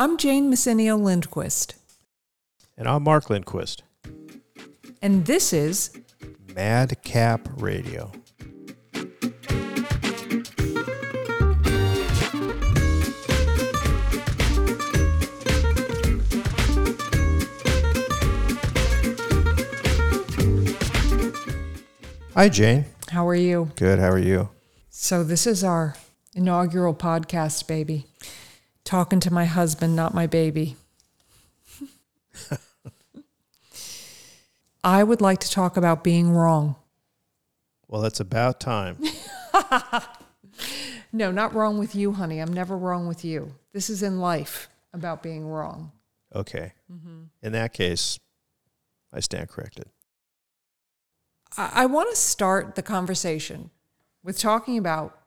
I'm Jane Messineo Lindquist, And I'm Mark Lindquist, and this is Madcap Radio. Hi, Jane. How Are You? Good. How are you? So, this is our inaugural podcast, baby. Talking to my husband, not my baby. I would like to talk about being wrong. Well, it's about time. No, not wrong with you, honey. I'm never wrong with you. This is in life about being wrong. Okay. Mm-hmm. In that case, I stand corrected. I, I want to start the conversation with talking about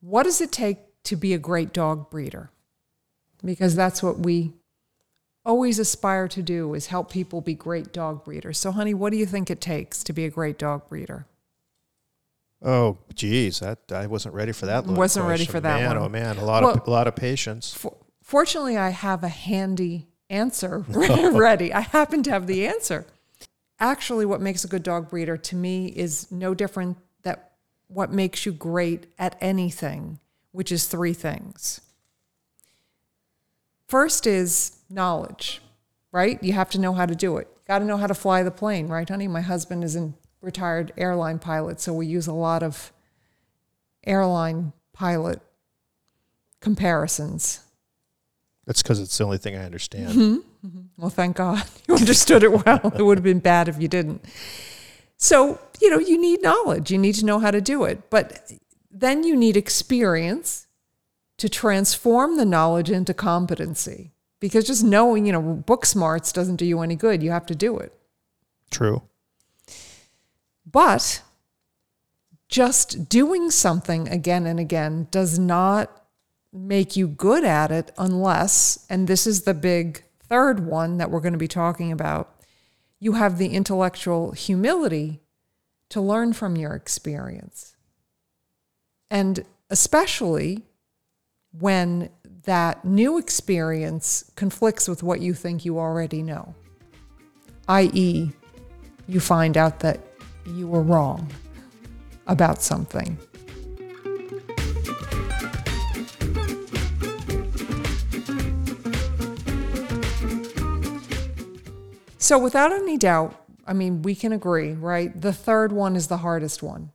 what does it take to be a great dog breeder? Because that's what we always aspire to do is help people be great dog breeders. So honey, what do you think it takes to be a great dog breeder? Oh, geez, that I wasn't ready for that. Wasn't ready for that man, one. Oh man, a lot Well- of a lot of patience. For, fortunately, I have a handy answer ready. I happen to have the answer. Actually, what makes a good dog breeder to me is no different that what makes you great at anything, which is three things. First is knowledge, right? You have to know how to do it. Got to know how to fly the plane, right, honey? My husband is a retired airline pilot, so we use a lot of airline pilot comparisons. That's because it's the only thing I understand. Mm-hmm. Well, thank God you understood it well. it would have been bad if you didn't. So, you know, you need knowledge. You need to know how to do it. But then you need experience to transform the knowledge into competency. Because just knowing, you know, book smarts doesn't do you any good. You have to do it. True. But just doing something again and again does not make you good at it unless, and this is the big third one that we're going to be talking about, you have the intellectual humility to learn from your experience. And especially when that new experience conflicts with what you think you already know, i.e., you find out that you were wrong about something. So, without any doubt, I mean, we can agree, right? The third one is the hardest one,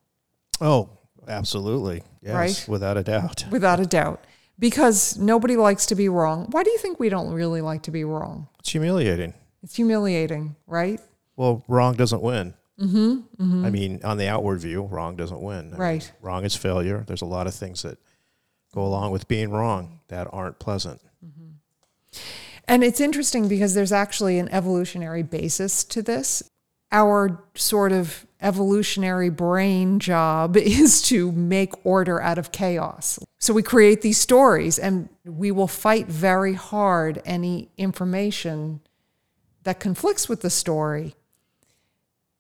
Oh, absolutely. Yes, Right? without a doubt. without a doubt, because nobody likes to be wrong. Why do you think we don't really like to be wrong? It's humiliating. It's humiliating, right? Well, wrong doesn't win. Mm-hmm, I mean, on the outward view, wrong doesn't win. I mean, Right. wrong is failure. There's a lot of things that go along with being wrong that aren't pleasant. Mm-hmm. And it's interesting because there's actually an evolutionary basis to this. Our sort of evolutionary brain job is to make order out of chaos. So we create these stories and we will fight very hard any information that conflicts with the story.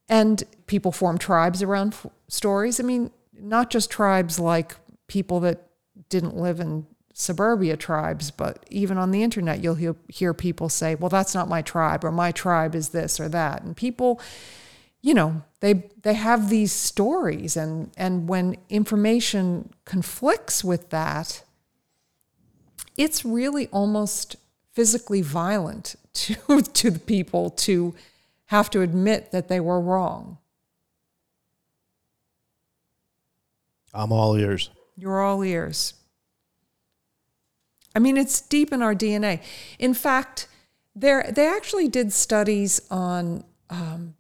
And people form tribes around f- stories. I mean, not just tribes like people that didn't live in suburbia tribes, but even on the internet, you'll hear, hear people say, well, that's not my tribe, or my tribe is this or that. And people, you know, they they have these stories and and when information conflicts with that, it's really almost physically violent to to the people to have to admit that they were wrong. I'm all ears. You're all ears. I mean, it's deep in our DNA. In fact, there they actually did studies on um,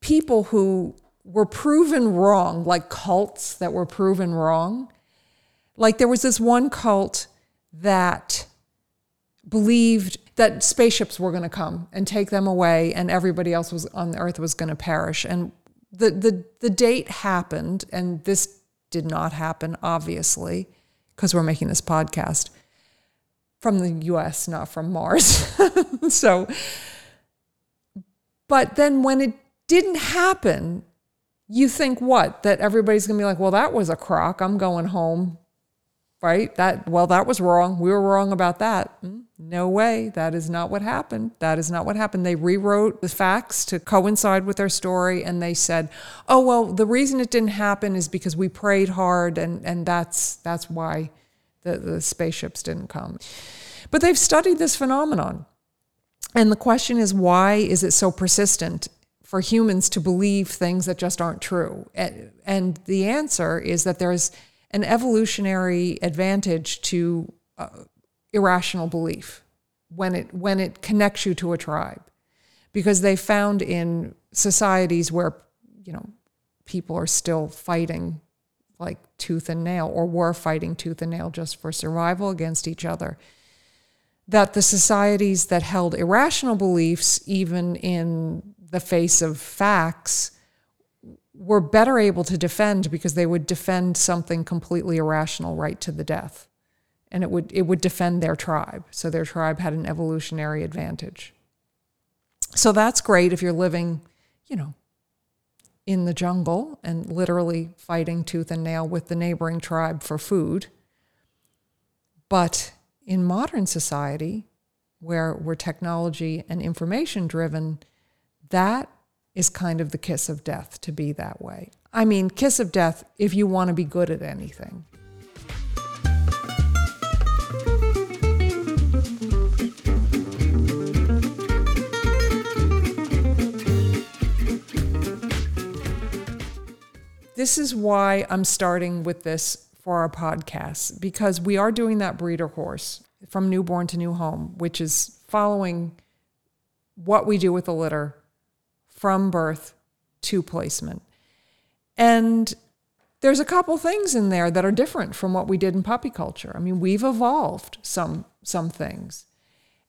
people who were proven wrong, like cults that were proven wrong. Like there was this one cult that believed that spaceships were going to come and take them away and everybody else was on the earth was going to perish and the, the the date happened and this did not happen obviously because we're making this podcast from the US not from Mars. So but then when it didn't happen you think what? That everybody's going to be like well that was a crock. I'm going home right? That well, that was wrong. We were wrong about that. Mm, No way. That is not what happened. That is not what happened. They rewrote the facts to coincide with their story and they said, "Oh, well, the reason it didn't happen is because we prayed hard and and that's that's why the, the spaceships didn't come." But they've studied this phenomenon. And the question is why is it so persistent for humans to believe things that just aren't true? And, and the answer is that there's an evolutionary advantage to uh, irrational belief when it when it connects you to a tribe. Because they found in societies where, you know, people are still fighting like tooth and nail or were fighting tooth and nail just for survival against each other that the societies that held irrational beliefs, even in the face of facts, were better able to defend because they would defend something completely irrational right to the death. And it would, it would defend their tribe. So their tribe had an evolutionary advantage. So that's great if you're living, you know, in the jungle and literally fighting tooth and nail with the neighboring tribe for food. But in modern society, where we're technology and information driven, that is kind of the kiss of death to be that way. I mean, kiss of death if you want to be good at anything. This is why I'm starting with this for our podcast because we are doing that breeder course from newborn to new home, which is following what we do with the litter from birth to placement. And there's a couple things in there that are different from what we did in puppy culture. I mean, we've evolved some some things.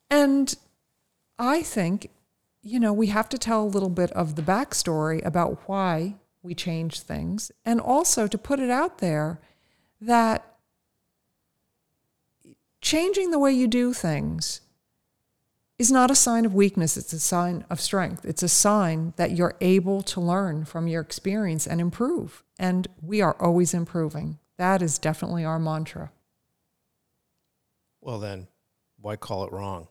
And I think, you know, we have to tell a little bit of the backstory about why we change things and also to put it out there that changing the way you do things is not a sign of weakness, it's a sign of strength. It's a sign that you're able to learn from your experience and improve. And we are always improving. That is definitely our mantra. Well, then, why call it wrong?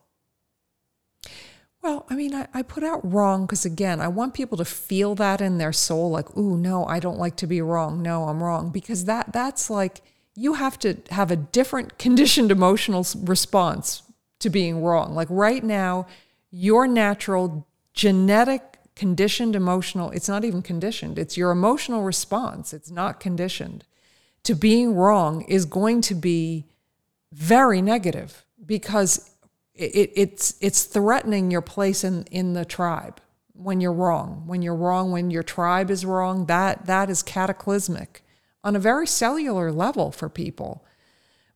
Well, I mean, I, I put out wrong because, again, I want people to feel that in their soul like, ooh, no, I don't like to be wrong. No, I'm wrong. Because that that's like, you have to have a different conditioned emotional response to being wrong. Like right now, your natural genetic conditioned emotional, it's not even conditioned, it's your emotional response, it's not conditioned to being wrong is going to be very negative because it, it's it's threatening your place in in the tribe when you're wrong when you're wrong when your tribe is wrong that that is cataclysmic on a very cellular level for people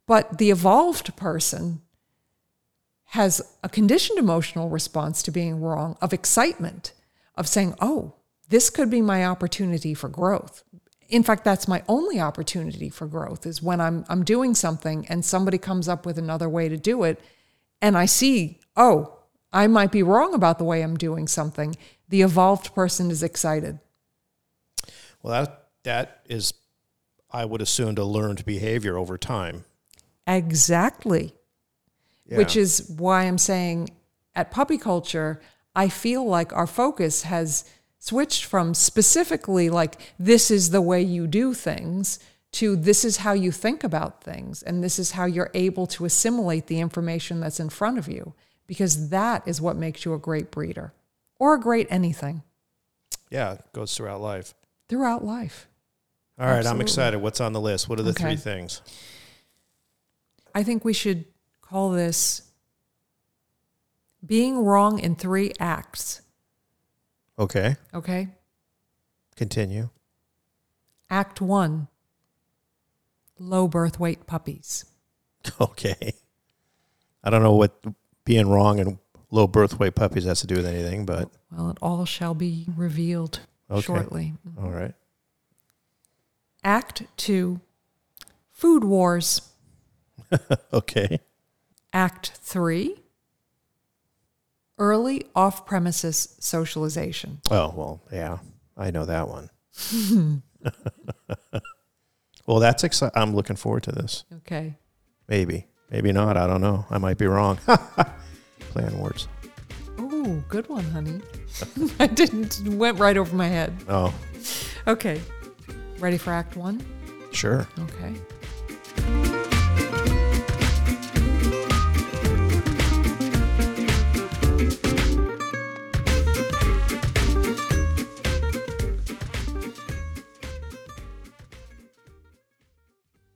but the evolved person has a conditioned emotional response to being wrong of excitement of saying oh this could be my opportunity for growth. In fact that's my only opportunity for growth is when i'm i'm doing something and somebody comes up with another way to do it and i see oh i might be wrong about the way i'm doing something. The evolved person is excited. Well, that that is, I would assume, a learned behavior over time. exactly which is why i'm saying at puppy culture i feel like our focus has switched from specifically like this is the way you do things to this is how you think about things and this is how you're able to assimilate the information that's in front of you because that is what makes you a great breeder or a great anything yeah, it goes throughout life. throughout life All right, I'm excited. What's on the list? What are the Okay. three things? i think we should call this being wrong in three acts Okay, okay continue. Act one low birth weight puppies. Okay. I don't know what being wrong and low birth weight puppies has to do with anything, but Well, it all shall be revealed Okay. shortly. Mm-hmm. all right. Act two food wars. Okay. Act three early off premises socialization. Oh, well, yeah. I know that one. Well, that's exciting. I'm looking forward to this. Okay. Maybe, maybe not. I don't know. I might be wrong. Play on words. Oh, good one, honey. I didn't went right over my head. Oh, Okay. Ready for act 1? sure. Okay.